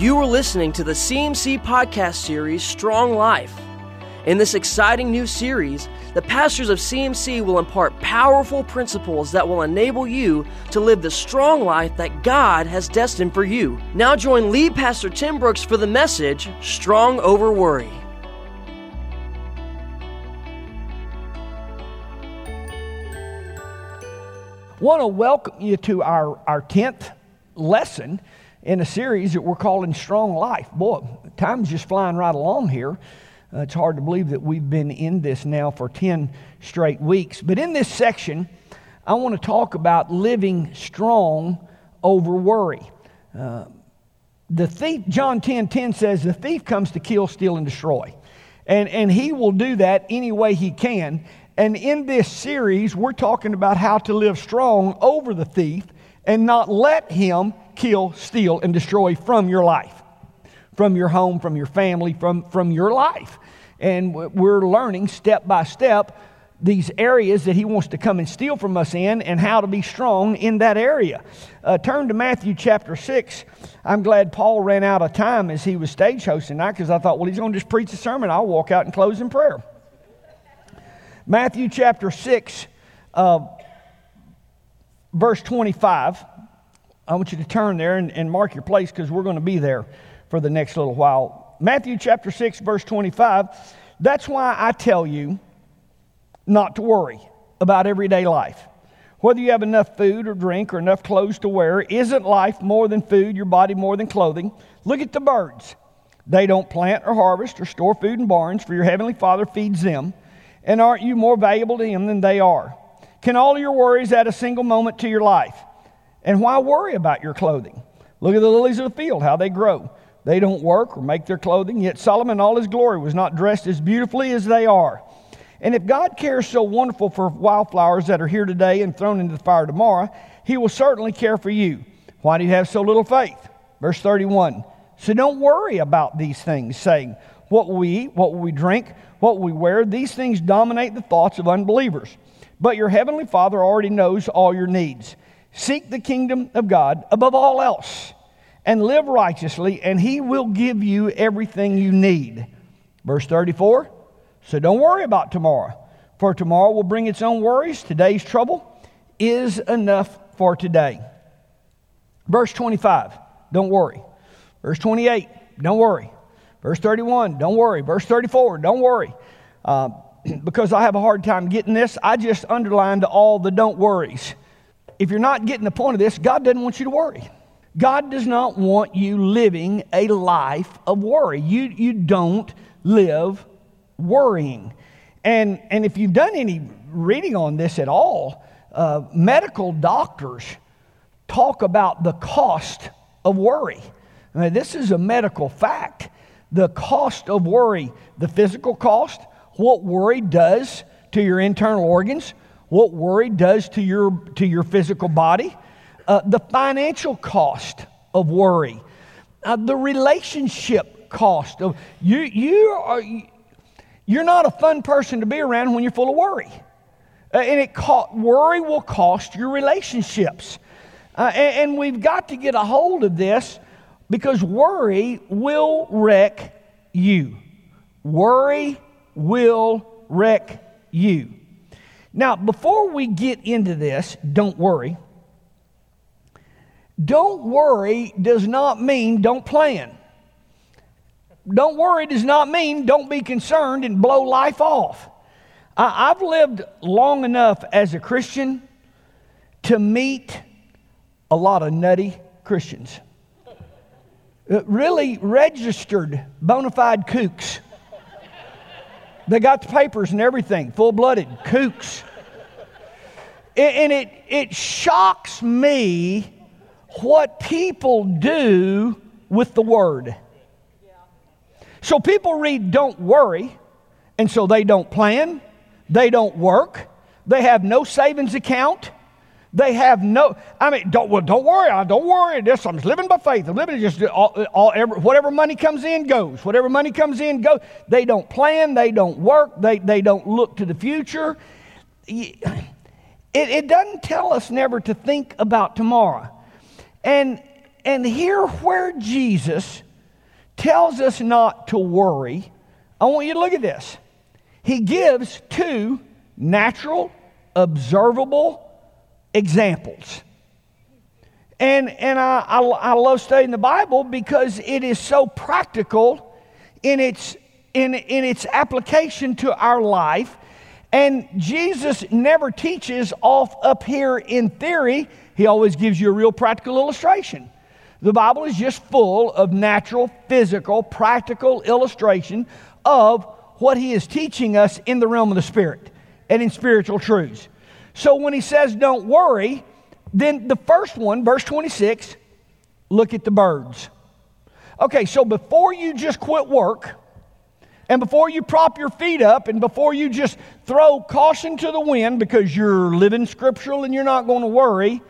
You are listening to the CMC podcast series, Strong Life. In this exciting new series, the pastors of CMC will impart powerful principles that will enable you to live the strong life that God has destined for you. Now, join lead pastor Tim Brooks for the message, Strong Over Worry. want to welcome you to our, our 10th lesson in a series that we're calling Strong Life. Boy, time's just flying right along here. Uh, it's hard to believe that we've been in this now for 10 straight weeks. But in this section, I want to talk about living strong over worry. Uh, the thief, John 10 10 says, the thief comes to kill, steal, and destroy. And, and he will do that any way he can. And in this series, we're talking about how to live strong over the thief and not let him kill, steal, and destroy from your life, from your home, from your family, from, from your life. And we're learning step by step these areas that he wants to come and steal from us in and how to be strong in that area. Uh, turn to Matthew chapter 6. I'm glad Paul ran out of time as he was stage hosting tonight because I thought, well, he's going to just preach a sermon. I'll walk out and close in prayer. Matthew chapter 6, uh, verse 25. I want you to turn there and, and mark your place because we're going to be there for the next little while. Matthew chapter 6, verse 25. That's why I tell you not to worry about everyday life. Whether you have enough food or drink or enough clothes to wear, isn't life more than food, your body more than clothing? Look at the birds. They don't plant or harvest or store food in barns, for your heavenly Father feeds them. And aren't you more valuable to Him than they are? Can all your worries add a single moment to your life? And why worry about your clothing? Look at the lilies of the field, how they grow. They don't work or make their clothing, yet Solomon, all his glory, was not dressed as beautifully as they are. And if God cares so wonderful for wildflowers that are here today and thrown into the fire tomorrow, he will certainly care for you. Why do you have so little faith? Verse 31. So don't worry about these things, saying, What will we eat? What will we drink? What will we wear? These things dominate the thoughts of unbelievers. But your heavenly Father already knows all your needs. Seek the kingdom of God above all else and live righteously, and He will give you everything you need. Verse 34 So don't worry about tomorrow, for tomorrow will bring its own worries. Today's trouble is enough for today. Verse 25 Don't worry. Verse 28 Don't worry. Verse 31 Don't worry. Verse 34 Don't worry. Uh, because I have a hard time getting this, I just underlined all the don't worries if you're not getting the point of this, God doesn't want you to worry. God does not want you living a life of worry. You, you don't live worrying. And, and if you've done any reading on this at all, uh, medical doctors talk about the cost of worry. I mean, this is a medical fact. The cost of worry, the physical cost, what worry does to your internal organs, what worry does to your, to your physical body, uh, the financial cost of worry, uh, the relationship cost of you, you are, you're not a fun person to be around when you're full of worry. Uh, and it co- worry will cost your relationships. Uh, and, and we've got to get a hold of this because worry will wreck you. Worry will wreck you. Now, before we get into this, don't worry. Don't worry does not mean don't plan. Don't worry does not mean don't be concerned and blow life off. I, have lived long enough as a Christian to meet a lot of nutty Christians. Uh, really registered bona fide kooks. They got the papers and everything, full blooded kooks. And it, it shocks me what people do with the word. So people read, don't worry, and so they don't plan, they don't work, they have no savings account. They have no, I mean, don't, well, don't worry, I don't worry. This, I'm just living by faith. I'm living just all, all, every, whatever money comes in goes. Whatever money comes in goes. They don't plan, they don't work, they, they don't look to the future. It, it doesn't tell us never to think about tomorrow. And, and here where Jesus tells us not to worry, I want you to look at this. He gives two natural, observable examples. And, and I, I, I, love studying the Bible because it is so practical in its, in, in its application to our life. And Jesus never teaches off up here in theory, he always gives you a real practical illustration. The Bible is just full of natural, physical, practical illustration of what he is teaching us in the realm of the Spirit and in spiritual truths. So when he says don't worry, then the first one, verse 26, look at the birds. Okay, so before you just quit work, and before you prop your feet up, and before you just throw caution to the wind because you're living scriptural and you're not going to worry,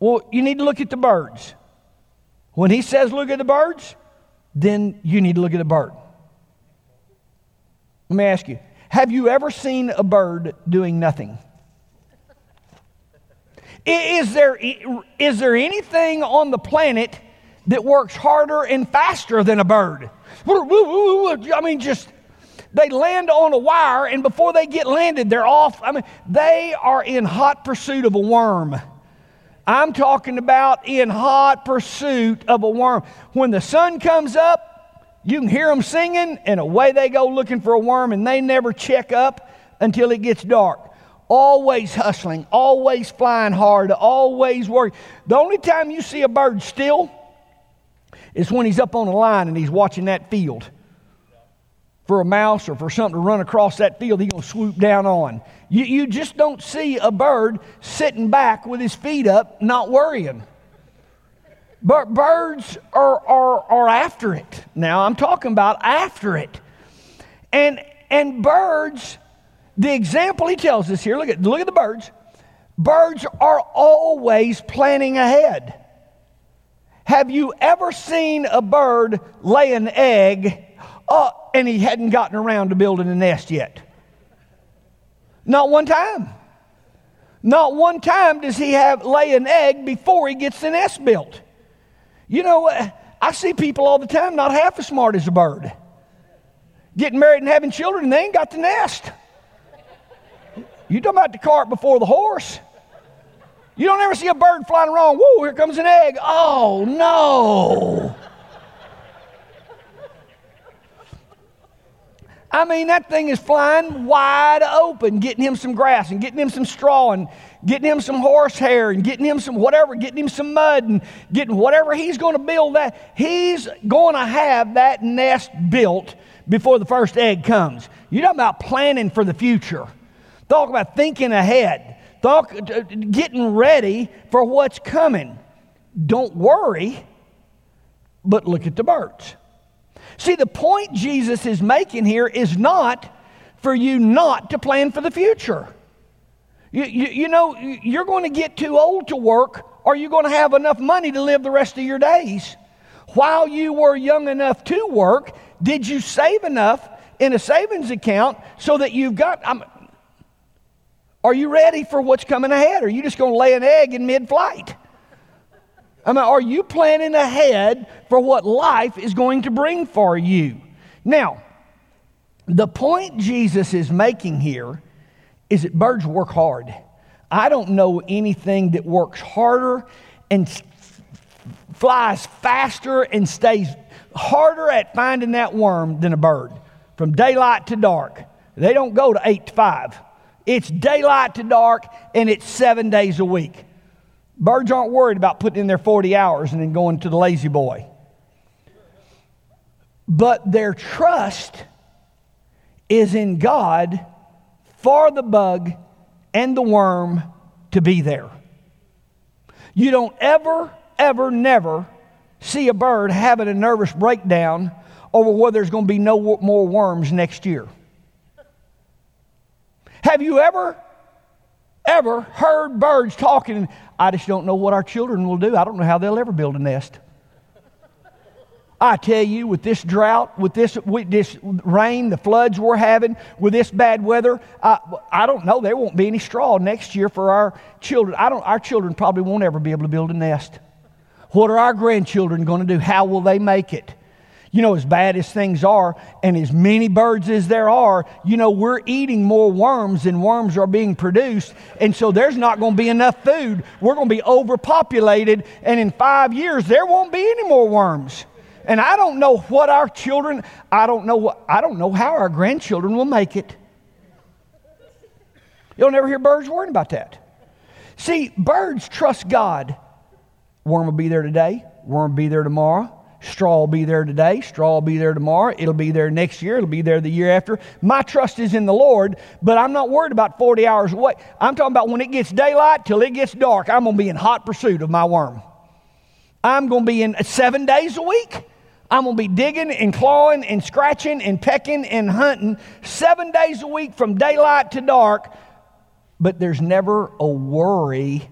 well, you need to look at the birds. When he says look at the birds, then you need to look at the bird. Let me ask you have you ever seen a bird doing nothing? Is there, is there anything on the planet that works harder and faster than a bird? I mean, just they land on a wire, and before they get landed, they're off. I mean, they are in hot pursuit of a worm. I'm talking about in hot pursuit of a worm. When the sun comes up, you can hear them singing, and away they go looking for a worm, and they never check up until it gets dark always hustling, always flying hard, always working. The only time you see a bird still is when he's up on a line and he's watching that field. For a mouse or for something to run across that field, he's going to swoop down on. You, you just don't see a bird sitting back with his feet up, not worrying. But birds are, are, are after it. Now, I'm talking about after it. And, and birds the example he tells us here look at, look at the birds. Birds are always planning ahead. Have you ever seen a bird lay an egg uh, and he hadn't gotten around to building a nest yet? Not one time. Not one time does he have lay an egg before he gets the nest built. You know, I see people all the time not half as smart as a bird. Getting married and having children, and they ain't got the nest. You talking about the cart before the horse? You don't ever see a bird flying around. Whoa, here comes an egg. Oh, no. I mean, that thing is flying wide open, getting him some grass and getting him some straw and getting him some horsehair and getting him some whatever, getting him some mud and getting whatever he's going to build that. He's going to have that nest built before the first egg comes. You're talking about planning for the future. Talk about thinking ahead. Talk, uh, getting ready for what's coming. Don't worry, but look at the birds. See, the point Jesus is making here is not for you not to plan for the future. You, you, you, know, you're going to get too old to work, or you're going to have enough money to live the rest of your days. While you were young enough to work, did you save enough in a savings account so that you've got? I'm, are you ready for what's coming ahead? Are you just going to lay an egg in mid flight? I mean, are you planning ahead for what life is going to bring for you? Now, the point Jesus is making here is that birds work hard. I don't know anything that works harder and flies faster and stays harder at finding that worm than a bird. From daylight to dark, they don't go to eight to five. It's daylight to dark, and it's seven days a week. Birds aren't worried about putting in their 40 hours and then going to the La-Z-Boy. But their trust is in God for the bug and the worm to be there. You don't ever, ever, never see a bird having a nervous breakdown over whether there's going to be no more worms next year. Have you ever, ever heard birds talking? I just don't know what our children will do. I don't know how they'll ever build a nest. I tell you, with this drought, with this, with this rain, the floods we're having, with this bad weather, I, I don't know. There won't be any straw next year for our children. I don't, our children probably won't ever be able to build a nest. What are our grandchildren going to do? How will they make it? You know, as bad as things are, and as many birds as there are, you know, we're eating more worms than worms are being produced. And so there's not going to be enough food. We're going to be overpopulated. And in five years, there won't be any more worms. And I don't know what our children, I don't know what, I don't know how our grandchildren will make it. You'll never hear birds worrying about that. See, birds trust God. Worm will be there today, worm will be there tomorrow. Straw will be there today. Straw will be there tomorrow. It'll be there next year. It'll be there the year after. My trust is in the Lord, but I'm not worried about 40 hours away. I'm talking about when it gets daylight till it gets dark, I'm going to be in hot pursuit of my worm. I'm going to be in seven days a week. I'm going to be digging and clawing and scratching and pecking and hunting seven days a week from daylight to dark. But there's never a worry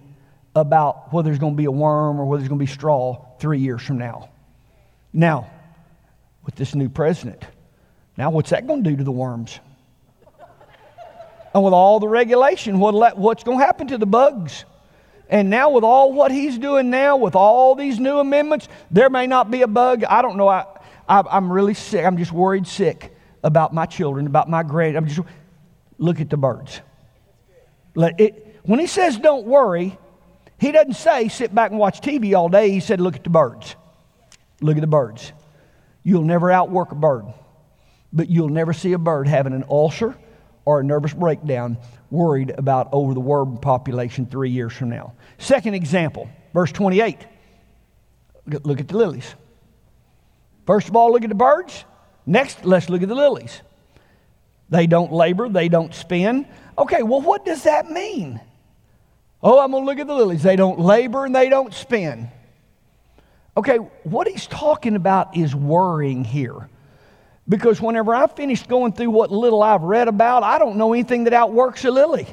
about whether there's going to be a worm or whether there's going to be straw three years from now. Now, with this new president, now what's that going to do to the worms? and with all the regulation, what, what's going to happen to the bugs? And now, with all what he's doing now, with all these new amendments, there may not be a bug. I don't know. I, I, am really sick. I'm just worried sick about my children, about my grand. I'm just look at the birds. Let it, when he says don't worry, he doesn't say sit back and watch TV all day. He said look at the birds. Look at the birds. You'll never outwork a bird, but you'll never see a bird having an ulcer or a nervous breakdown worried about over the worm population three years from now. Second example, verse 28. Look at the lilies. First of all, look at the birds. Next, let's look at the lilies. They don't labor, they don't spin. Okay, well, what does that mean? Oh, I'm going to look at the lilies. They don't labor and they don't spin. Okay, what he's talking about is worrying here. Because whenever I finished going through what little I've read about, I don't know anything that outworks a lily.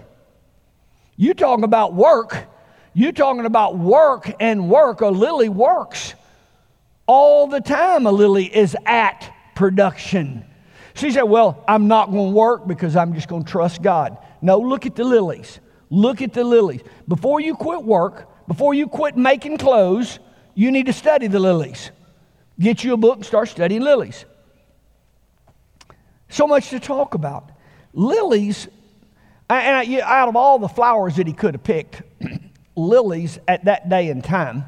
You talking about work, you talking about work and work. A lily works all the time. A lily is at production. She said, Well, I'm not going to work because I'm just going to trust God. No, look at the lilies. Look at the lilies. Before you quit work, before you quit making clothes, you need to study the lilies. Get you a book and start studying lilies. So much to talk about. Lilies, and out of all the flowers that he could have picked, lilies at that day and time,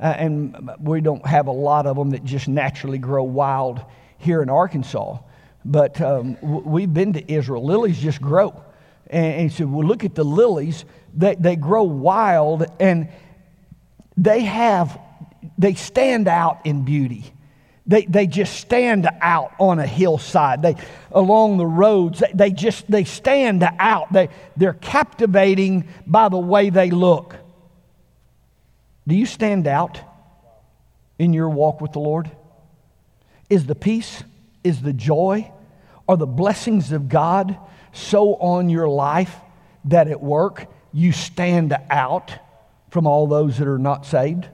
uh, and we don't have a lot of them that just naturally grow wild here in Arkansas, but um, we've been to Israel. Lilies just grow. And, he said, well, look at the lilies. They, they grow wild and they have, they stand out in beauty. They, they just stand out on a hillside. They, along the roads, they, they just, they stand out. They, they're captivating by the way they look. Do you stand out in your walk with the Lord? Is the peace, is the joy, are the blessings of God so on your life that at work you stand out from all those that are not saved,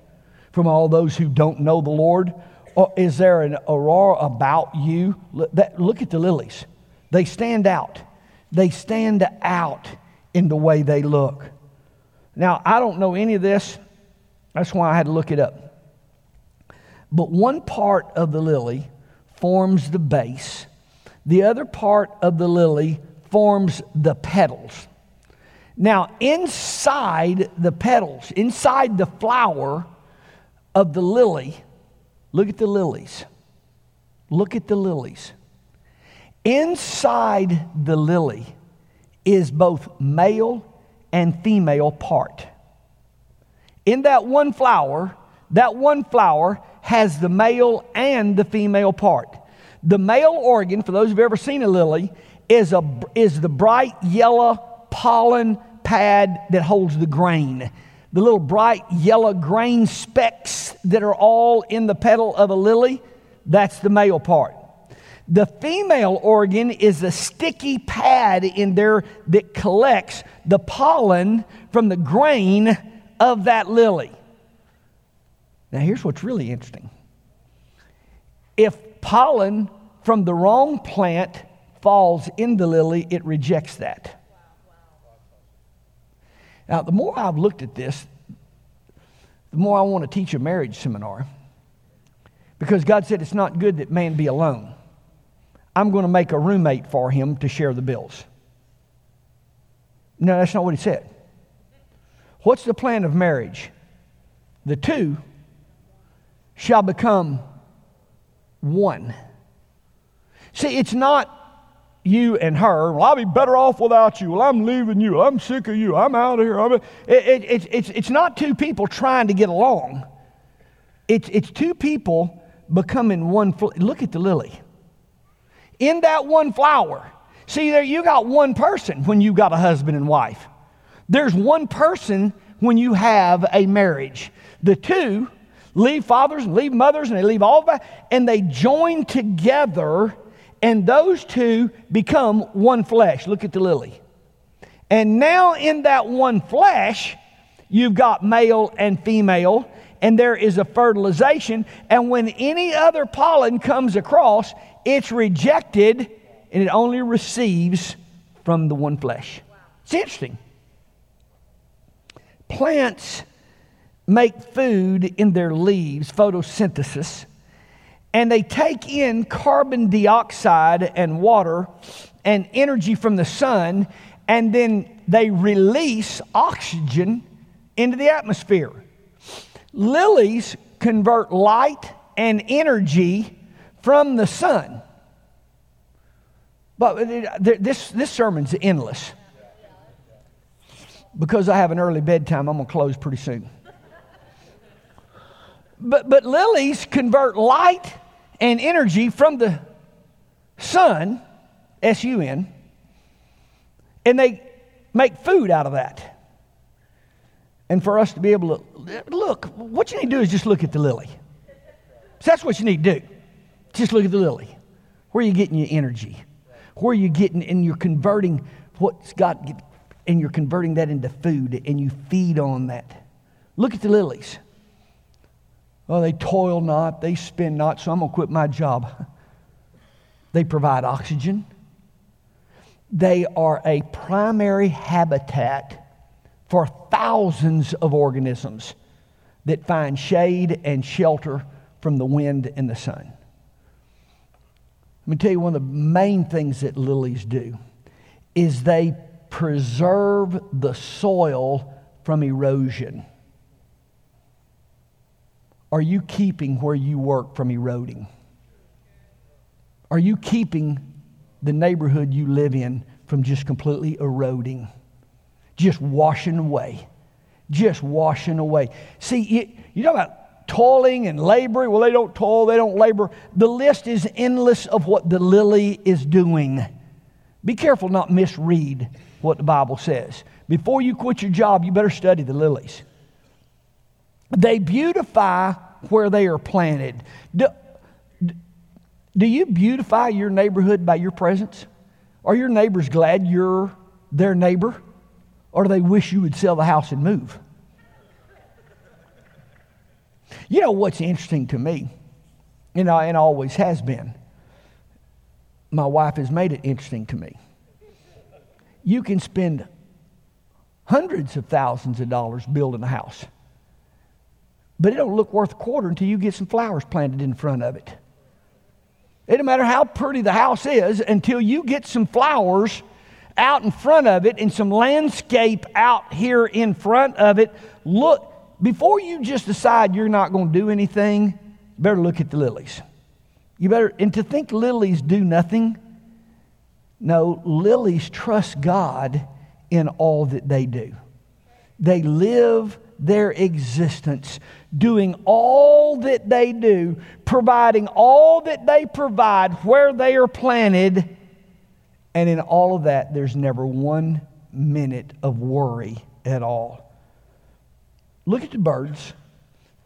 from all those who don't know the Lord? Or is there an aurora about you? Look at the lilies. They stand out. They stand out in the way they look. Now, I don't know any of this. That's why I had to look it up. But one part of the lily forms the base, the other part of the lily forms the petals. Now, inside the petals, inside the flower of the lily, Look at the lilies. Look at the lilies. Inside the lily is both male and female part. In that one flower, that one flower has the male and the female part. The male organ, for those who've ever seen a lily, is, a, is the bright yellow pollen pad that holds the grain the little bright yellow grain specks that are all in the petal of a lily, that's the male part. The female organ is a sticky pad in there that collects the pollen from the grain of that lily. Now, here's what's really interesting. If pollen from the wrong plant falls in the lily, it rejects that. Now, the more I've looked at this, the more I want to teach a marriage seminar. Because God said it's not good that man be alone. I'm going to make a roommate for him to share the bills. No, that's not what he said. What's the plan of marriage? The two shall become one. See, it's not you and her. Well, I'll be better off without you. Well, I'm leaving you. I'm sick of you. I'm out of here. It, it, it, it's, it's not two people trying to get along. It's, it's two people becoming one. Fl- Look at the lily. In that one flower, see there, you got one person when you got a husband and wife. There's one person when you have a marriage. The two leave fathers and leave mothers and they leave all of that and they join together and those two become one flesh. Look at the lily. And now in that one flesh, you've got male and female, and there is a fertilization. And when any other pollen comes across, it's rejected and it only receives from the one flesh. It's interesting. Plants make food in their leaves, photosynthesis, and they take in carbon dioxide and water and energy from the sun, and then they release oxygen into the atmosphere. Lilies convert light and energy from the sun. But this, this sermon's endless. Because I have an early bedtime, I'm going to close pretty soon. But, but lilies convert light and energy from the sun, S U N, and they make food out of that. And for us to be able to look, what you need to do is just look at the lily. So that's what you need to do. Just look at the lily. Where are you getting your energy? Where are you getting, and you're converting what's got, and you're converting that into food, and you feed on that. Look at the lilies. Oh, they toil not, they spin not, so I'm going to quit my job. They provide oxygen. They are a primary habitat for thousands of organisms that find shade and shelter from the wind and the sun. Let me tell you one of the main things that lilies do is they preserve the soil from erosion. Are you keeping where you work from eroding? Are you keeping the neighborhood you live in from just completely eroding? Just washing away. Just washing away. See, you, you talk about toiling and laboring. Well, they don't toil, they don't labor. The list is endless of what the lily is doing. Be careful not misread what the Bible says. Before you quit your job, you better study the lilies. They beautify where they are planted. Do, do you beautify your neighborhood by your presence? Are your neighbors glad you're their neighbor? Or do they wish you would sell the house and move? You know what's interesting to me, you know, and always has been. My wife has made it interesting to me. You can spend hundreds of thousands of dollars building a house but it don't look worth a quarter until you get some flowers planted in front of it. It doesn't matter how pretty the house is until you get some flowers out in front of it and some landscape out here in front of it. Look, before you just decide you're not going to do anything, better look at the lilies. You better, and to think lilies do nothing, no, lilies trust God in all that they do. They live their existence, doing all that they do, providing all that they provide where they are planted. And in all of that, there's never one minute of worry at all. Look at the birds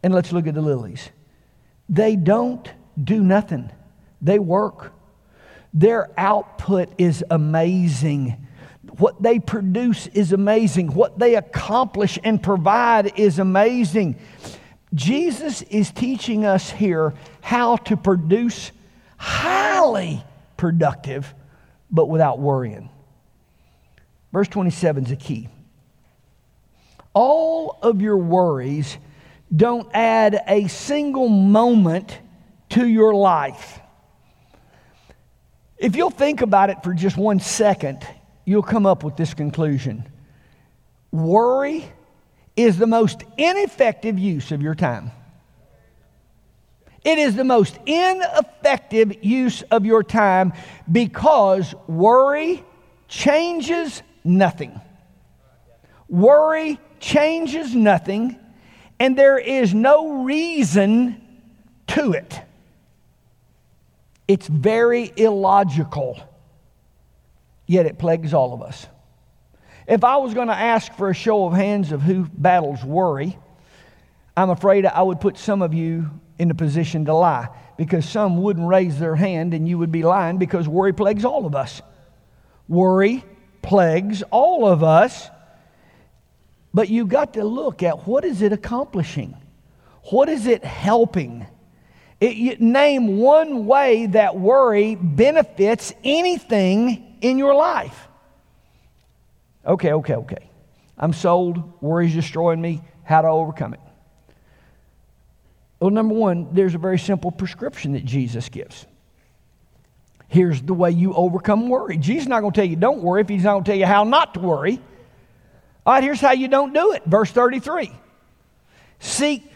and let's look at the lilies. They don't do nothing, they work. Their output is amazing. What they produce is amazing. What they accomplish and provide is amazing. Jesus is teaching us here how to produce highly productive, but without worrying. Verse 27 is a key. All of your worries don't add a single moment to your life. If you'll think about it for just one second, you'll come up with this conclusion worry is the most ineffective use of your time. It is the most ineffective use of your time because worry changes nothing. Worry changes nothing, and there is no reason to it. It's very illogical, yet it plagues all of us. If I was going to ask for a show of hands of who battles worry, I'm afraid I would put some of you in a position to lie because some wouldn't raise their hand and you would be lying because worry plagues all of us. Worry plagues all of us. But you've got to look at what is it accomplishing? What is it helping? It, you, name one way that worry benefits anything in your life. Okay, okay, okay. I'm sold. Worry's destroying me. How to overcome it? Well, number one, there's a very simple prescription that Jesus gives. Here's the way you overcome worry. Jesus is not going to tell you don't worry if he's not going to tell you how not to worry. All right, here's how you don't do it. Verse 33 Seek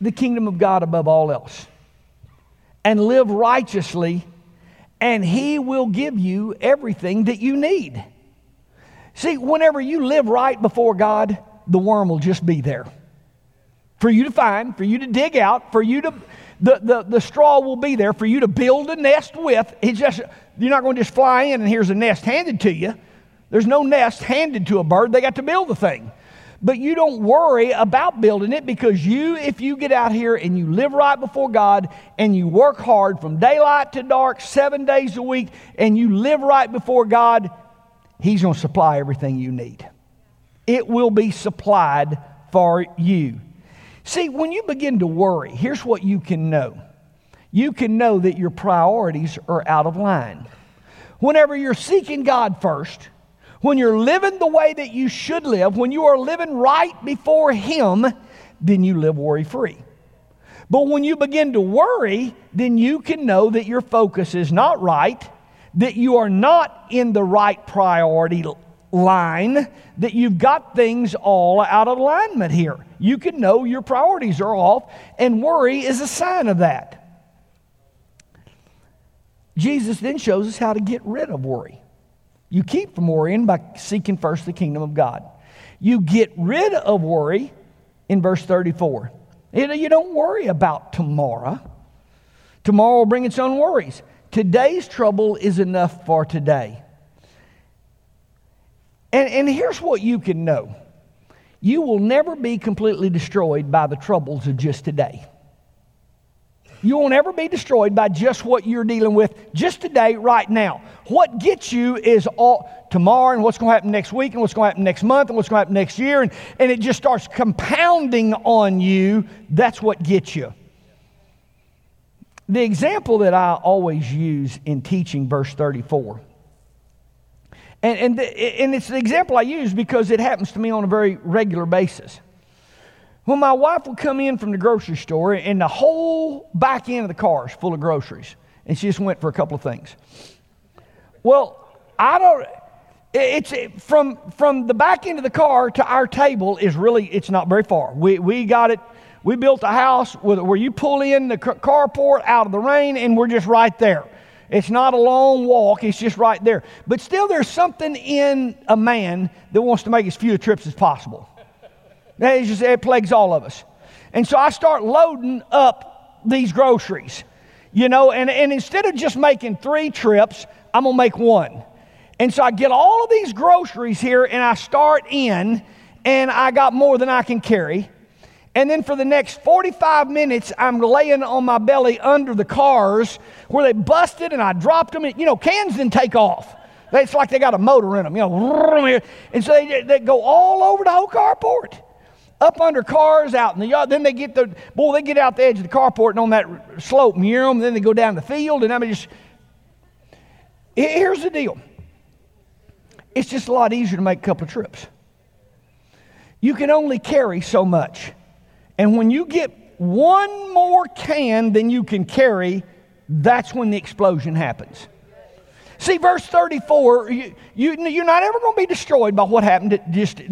the kingdom of God above all else and live righteously, and He will give you everything that you need. See, whenever you live right before God, the worm will just be there for you to find, for you to dig out, for you to, the, the, the straw will be there for you to build a nest with. It's just, you're not going to just fly in and here's a nest handed to you. There's no nest handed to a bird, they got to build the thing. But you don't worry about building it because you, if you get out here and you live right before God and you work hard from daylight to dark, seven days a week, and you live right before God, He's going to supply everything you need. It will be supplied for you. See, when you begin to worry, here's what you can know you can know that your priorities are out of line. Whenever you're seeking God first, when you're living the way that you should live, when you are living right before Him, then you live worry free. But when you begin to worry, then you can know that your focus is not right, that you are not in the right priority line, that you've got things all out of alignment here. You can know your priorities are off, and worry is a sign of that. Jesus then shows us how to get rid of worry. You keep from worrying by seeking first the kingdom of God. You get rid of worry in verse 34. You don't worry about tomorrow. Tomorrow will bring its own worries. Today's trouble is enough for today. And, and here's what you can know you will never be completely destroyed by the troubles of just today. You won't ever be destroyed by just what you're dealing with just today, right now. What gets you is all tomorrow and what's going to happen next week and what's going to happen next month and what's going to happen next year. And, and it just starts compounding on you. That's what gets you. The example that I always use in teaching verse 34, and, and, and it's the example I use because it happens to me on a very regular basis. When my wife would come in from the grocery store and the whole back end of the car is full of groceries, and she just went for a couple of things. Well, I don't. It's from from the back end of the car to our table is really it's not very far. We we got it. We built a house with, where you pull in the carport out of the rain, and we're just right there. It's not a long walk, it's just right there. But still, there's something in a man that wants to make as few trips as possible. It just it plagues all of us. And so I start loading up these groceries, you know, and, and instead of just making three trips, I'm gonna make one. And so I get all of these groceries here and I start in, and I got more than I can carry. And then for the next 45 minutes, I'm laying on my belly under the cars where they busted and I dropped them. You know, cans didn't take off. It's like they got a motor in them, you know. And so they, they go all over the whole carport up under cars out in the yard. Then they get the boy, they get out the edge of the carport and on that slope near them. Then they go down the field, and I mean, just here's the deal. It's just a lot easier to make a couple trips. You can only carry so much, and when you get one more can than you can carry, that's when the explosion happens. See, verse 34, you, you, you're not ever going to be destroyed by what happened just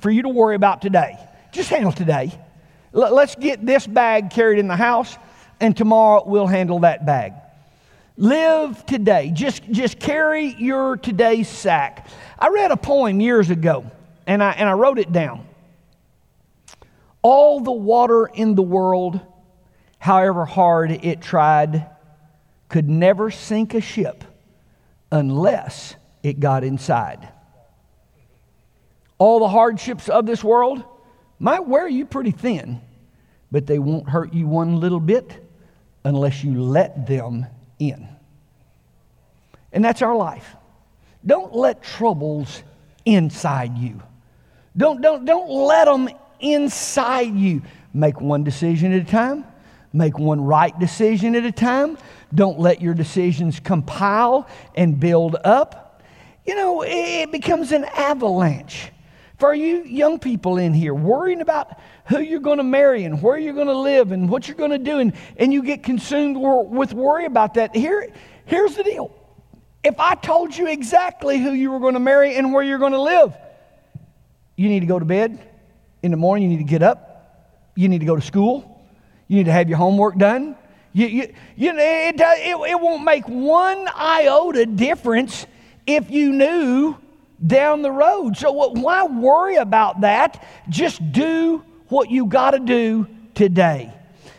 for you to worry about today. Just handle today. L- let's get this bag carried in the house, and tomorrow we'll handle that bag. Live today. Just, just carry your today's sack. I read a poem years ago, and I, and I wrote it down. All the water in the world, however hard it tried, could never sink a ship unless it got inside. All the hardships of this world might wear you pretty thin, but they won't hurt you one little bit unless you let them in. And that's our life. Don't let troubles inside you. Don't, don't, don't let them inside you. Make one decision at a time. Make one right decision at a time. Don't let your decisions compile and build up. You know, it becomes an avalanche. For you young people in here, worrying about who you're going to marry and where you're going to live and what you're going to do, and, and you get consumed with worry about that, here, here's the deal. If I told you exactly who you were going to marry and where you're going to live, you need to go to bed. In the morning, you need to get up. You need to go to school. You need to have your homework done. You, you, you know, it, won't make one iota difference if you knew down the road. So why worry about that? Just do what you got to do today.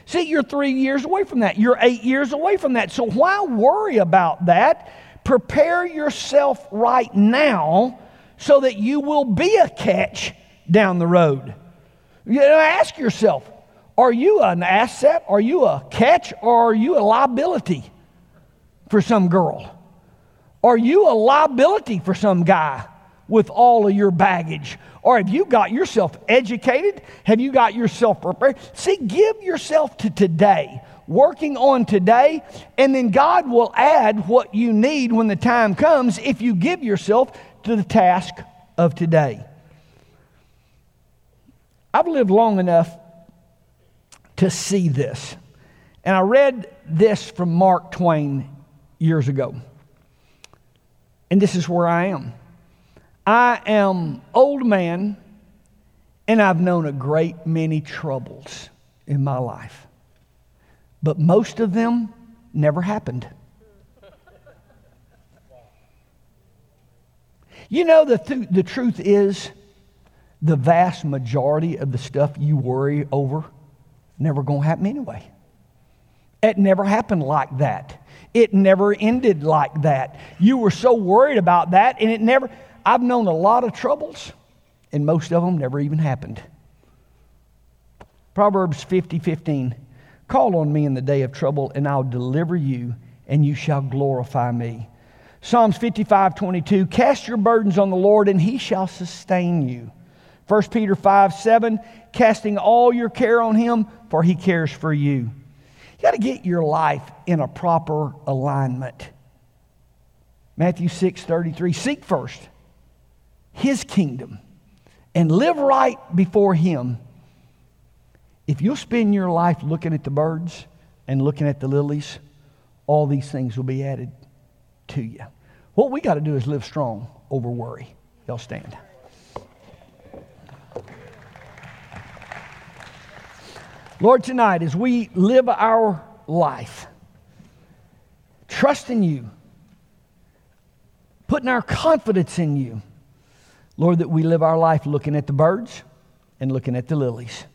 See, you're three years away from that. You're eight years away from that. So why worry about that? Prepare yourself right now so that you will be a catch down the road. You know, ask yourself are you an asset? Are you a catch? Or are you a liability for some girl? Are you a liability for some guy with all of your baggage? Or have you got yourself educated? Have you got yourself prepared? See, give yourself to today, working on today, and then God will add what you need when the time comes if you give yourself to the task of today. I've lived long enough to see this. And I read this from Mark Twain years ago. And this is where I am. I am old man and I've known a great many troubles in my life. But most of them never happened. You know, the, th- the truth is, the vast majority of the stuff you worry over never going to happen anyway. It never happened like that. It never ended like that. You were so worried about that, and it never. I've known a lot of troubles, and most of them never even happened. Proverbs 50 15. Call on me in the day of trouble, and I'll deliver you, and you shall glorify me. Psalms 55 22. Cast your burdens on the Lord, and he shall sustain you. 1 Peter 5 7, casting all your care on him, for he cares for you. You got to get your life in a proper alignment. Matthew 6 33, seek first his kingdom and live right before him. If you'll spend your life looking at the birds and looking at the lilies, all these things will be added to you. What we got to do is live strong over worry. Y'all stand. Lord, tonight, as we live our life, trusting you, putting our confidence in you, Lord, that we live our life looking at the birds and looking at the lilies.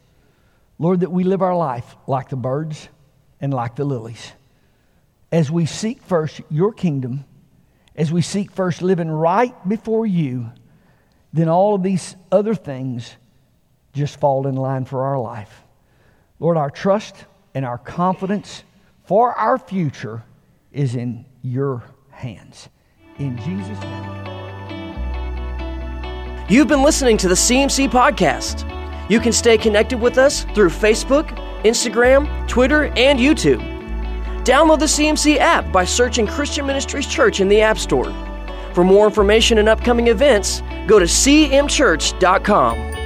Lord, that we live our life like the birds and like the lilies. As we seek first your kingdom, as we seek first living right before you, then all of these other things just fall in line for our life. Lord, our trust and our confidence for our future is in your hands. In Jesus' name. You've been listening to the CMC Podcast. You can stay connected with us through Facebook, Instagram, Twitter, and YouTube. Download the CMC app by searching Christian Ministries Church in the App Store. For more information and upcoming events, go to cmchurch.com.